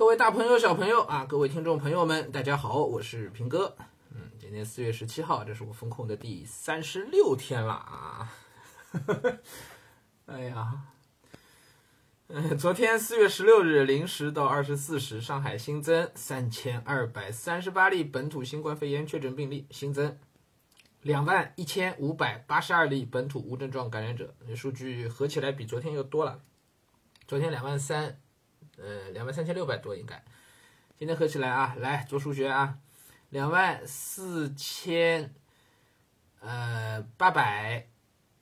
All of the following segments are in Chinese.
各位大朋友、小朋友啊，各位听众朋友们，大家好，我是平哥。嗯，今天四月十七号，这是我封控的第三十六天了啊。哎呀，昨天四月十六日零时到二十四时，上海新增三千二百三十八例本土新冠肺炎确诊病例，新增两万一千五百八十二例本土无症状感染者，数据合起来比昨天又多了。昨天两万三，呃，两万三千六百多应该，今天合起来啊，来做数学啊，两万四千，呃，八百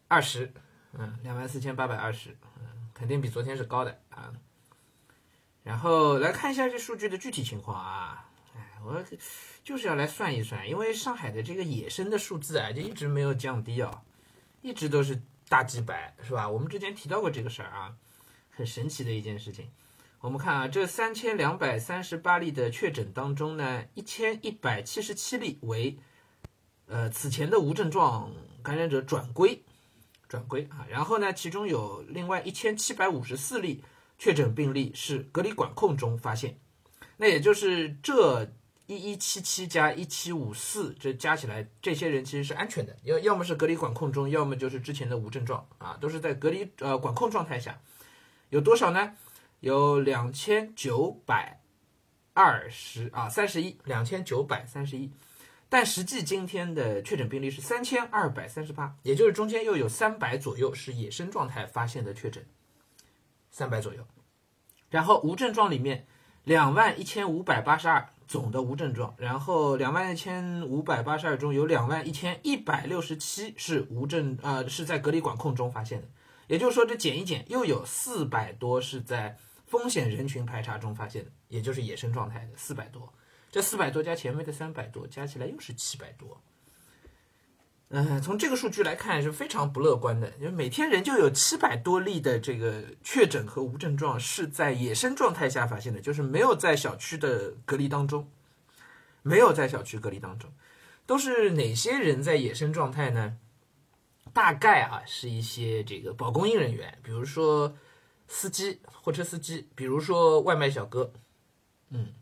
二十，嗯，两万四千八百二十，嗯，肯定比昨天是高的啊。然后来看一下这数据的具体情况啊，哎，我就是要来算一算，因为上海的这个野生的数字啊，就一直没有降低啊，一直都是大几百，是吧？我们之前提到过这个事儿啊。很神奇的一件事情，我们看啊，这三千两百三十八例的确诊当中呢，一千一百七十七例为，呃，此前的无症状感染者转归，转归啊，然后呢，其中有另外一千七百五十四例确诊病例是隔离管控中发现，那也就是这一一七七加一七五四，这加起来，这些人其实是安全的，要要么是隔离管控中，要么就是之前的无症状啊，都是在隔离呃管控状态下。有多少呢？有两千九百二十啊，三十一，两千九百三十一。但实际今天的确诊病例是三千二百三十八，也就是中间又有三百左右是野生状态发现的确诊，三百左右。然后无症状里面两万一千五百八十二总的无症状，然后两万一千五百八十二中有两万一千一百六十七是无症啊，是在隔离管控中发现的。也就是说，这减一减，又有四百多是在风险人群排查中发现的，也就是野生状态的四百多。这四百多加前面的三百多，加起来又是七百多。嗯，从这个数据来看是非常不乐观的，因为每天仍旧有七百多例的这个确诊和无症状是在野生状态下发现的，就是没有在小区的隔离当中，没有在小区隔离当中，都是哪些人在野生状态呢？大概啊，是一些这个保供应人员，比如说司机、货车司机，比如说外卖小哥，嗯，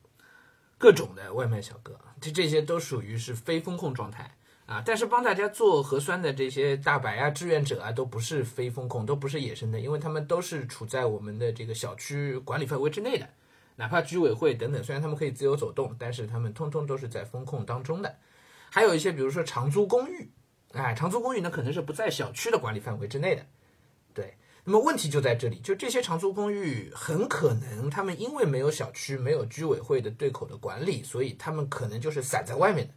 各种的外卖小哥，这这些都属于是非风控状态啊。但是帮大家做核酸的这些大白啊、志愿者啊，都不是非风控，都不是野生的，因为他们都是处在我们的这个小区管理范围之内的，哪怕居委会等等，虽然他们可以自由走动，但是他们通通都是在风控当中的。还有一些，比如说长租公寓。哎，长租公寓呢，可能是不在小区的管理范围之内的，那么问题就在这里，就这些长租公寓很可能他们因为没有小区、没有居委会的对口的管理，所以他们可能就是散在外面的，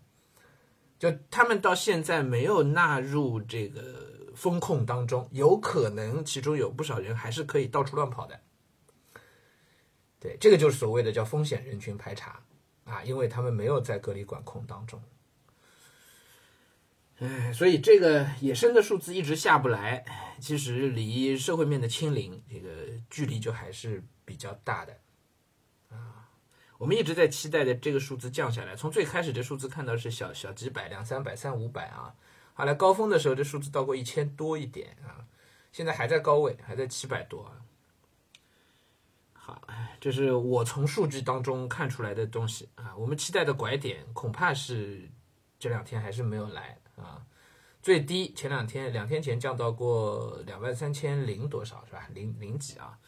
就他们到现在没有纳入这个风控当中，有可能其中有不少人还是可以到处乱跑的。对，这个就是所谓的叫风险人群排查啊，因为他们没有在隔离管控当中。哎，所以这个野生的数字一直下不来，其实离社会面的清零这个距离就还是比较大的啊。我们一直在期待的这个数字降下来，从最开始这数字看到是小小几百、两三百、三五百啊，后来高峰的时候这数字到过一千多一点啊，现在还在高位，还在七百多啊。好，这是我从数据当中看出来的东西啊。我们期待的拐点恐怕是这两天还是没有来。啊，最低前两天两天前降到过两万三千零多少是吧？零零几啊？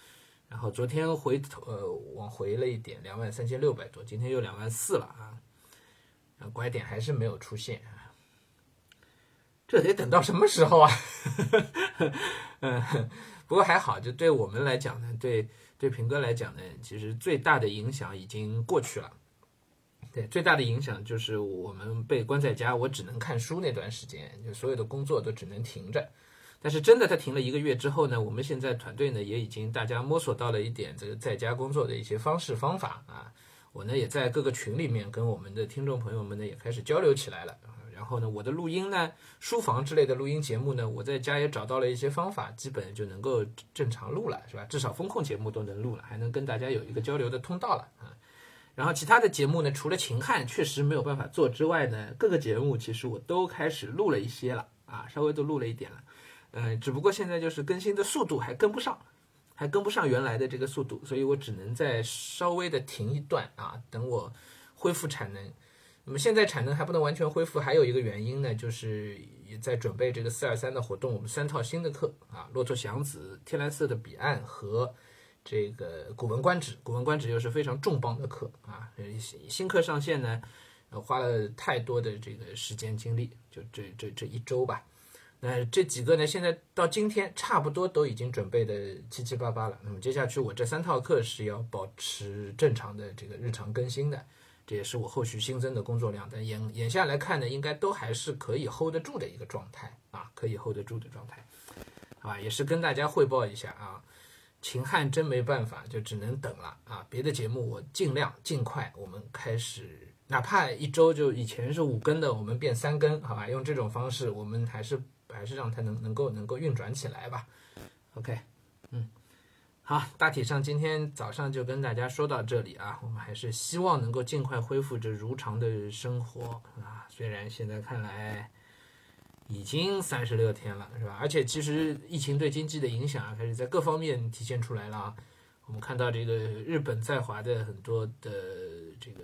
然后昨天回头呃往回了一点，两万三千六百多，今天又两万四了啊！拐点还是没有出现啊，这得等到什么时候啊？嗯，不过还好，就对我们来讲呢，对对平哥来讲呢，其实最大的影响已经过去了。对，最大的影响就是我们被关在家，我只能看书那段时间，就所有的工作都只能停着。但是真的，他停了一个月之后呢，我们现在团队呢也已经大家摸索到了一点这个在家工作的一些方式方法啊。我呢也在各个群里面跟我们的听众朋友们呢也开始交流起来了。然后呢，我的录音呢，书房之类的录音节目呢，我在家也找到了一些方法，基本就能够正常录了，是吧？至少风控节目都能录了，还能跟大家有一个交流的通道了啊。然后其他的节目呢，除了秦汉确实没有办法做之外呢，各个节目其实我都开始录了一些了啊，稍微都录了一点了，嗯，只不过现在就是更新的速度还跟不上，还跟不上原来的这个速度，所以我只能再稍微的停一段啊，等我恢复产能。那么现在产能还不能完全恢复，还有一个原因呢，就是也在准备这个四二三的活动，我们三套新的课啊，骆驼祥子、天蓝色的彼岸和这个《古文观止》，《古文观止》又是非常重磅的课啊，新新课上线呢，花了太多的这个时间精力，就这这这一周吧。那这几个呢，现在到今天差不多都已经准备的七七八八了。那么接下去我这三套课是要保持正常的这个日常更新的。这也是我后续新增的工作量，但眼眼下来看呢，应该都还是可以 hold 得住的一个状态啊，可以 hold 得住的状态，好吧？也是跟大家汇报一下啊，秦汉真没办法，就只能等了啊。别的节目我尽量尽快，我们开始，哪怕一周就以前是五更的，我们变三更，好吧？用这种方式，我们还是还是让它能能够能够运转起来吧。OK，嗯。好，大体上今天早上就跟大家说到这里啊，我们还是希望能够尽快恢复这如常的生活啊。虽然现在看来已经三十六天了，是吧？而且其实疫情对经济的影响啊开始在各方面体现出来了啊。我们看到这个日本在华的很多的这个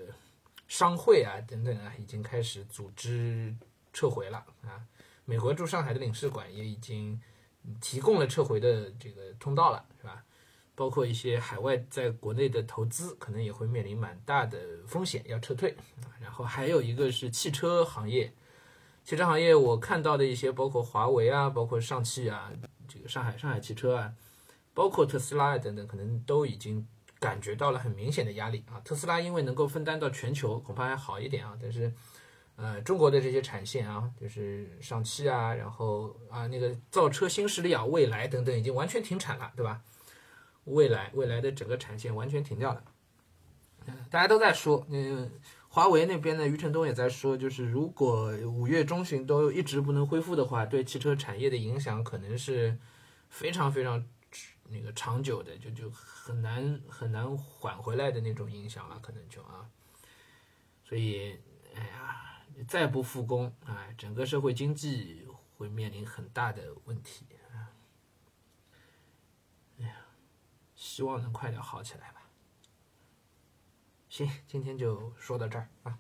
商会啊等等啊，已经开始组织撤回了啊。美国驻上海的领事馆也已经提供了撤回的这个通道了，是吧？包括一些海外在国内的投资，可能也会面临蛮大的风险，要撤退。然后还有一个是汽车行业，汽车行业我看到的一些，包括华为啊，包括上汽啊，这个上海上海汽车啊，包括特斯拉啊等等，可能都已经感觉到了很明显的压力啊。特斯拉因为能够分担到全球，恐怕还好一点啊。但是，呃，中国的这些产线啊，就是上汽啊，然后啊那个造车新势力啊，蔚来等等，已经完全停产了，对吧？未来未来的整个产线完全停掉了，大家都在说，嗯，华为那边呢，余承东也在说，就是如果五月中旬都一直不能恢复的话，对汽车产业的影响可能是非常非常那个长久的，就就很难很难缓回来的那种影响了，可能就啊，所以，哎呀，再不复工啊，整个社会经济会面临很大的问题啊，哎呀。希望能快点好起来。行，今天就说到这儿啊。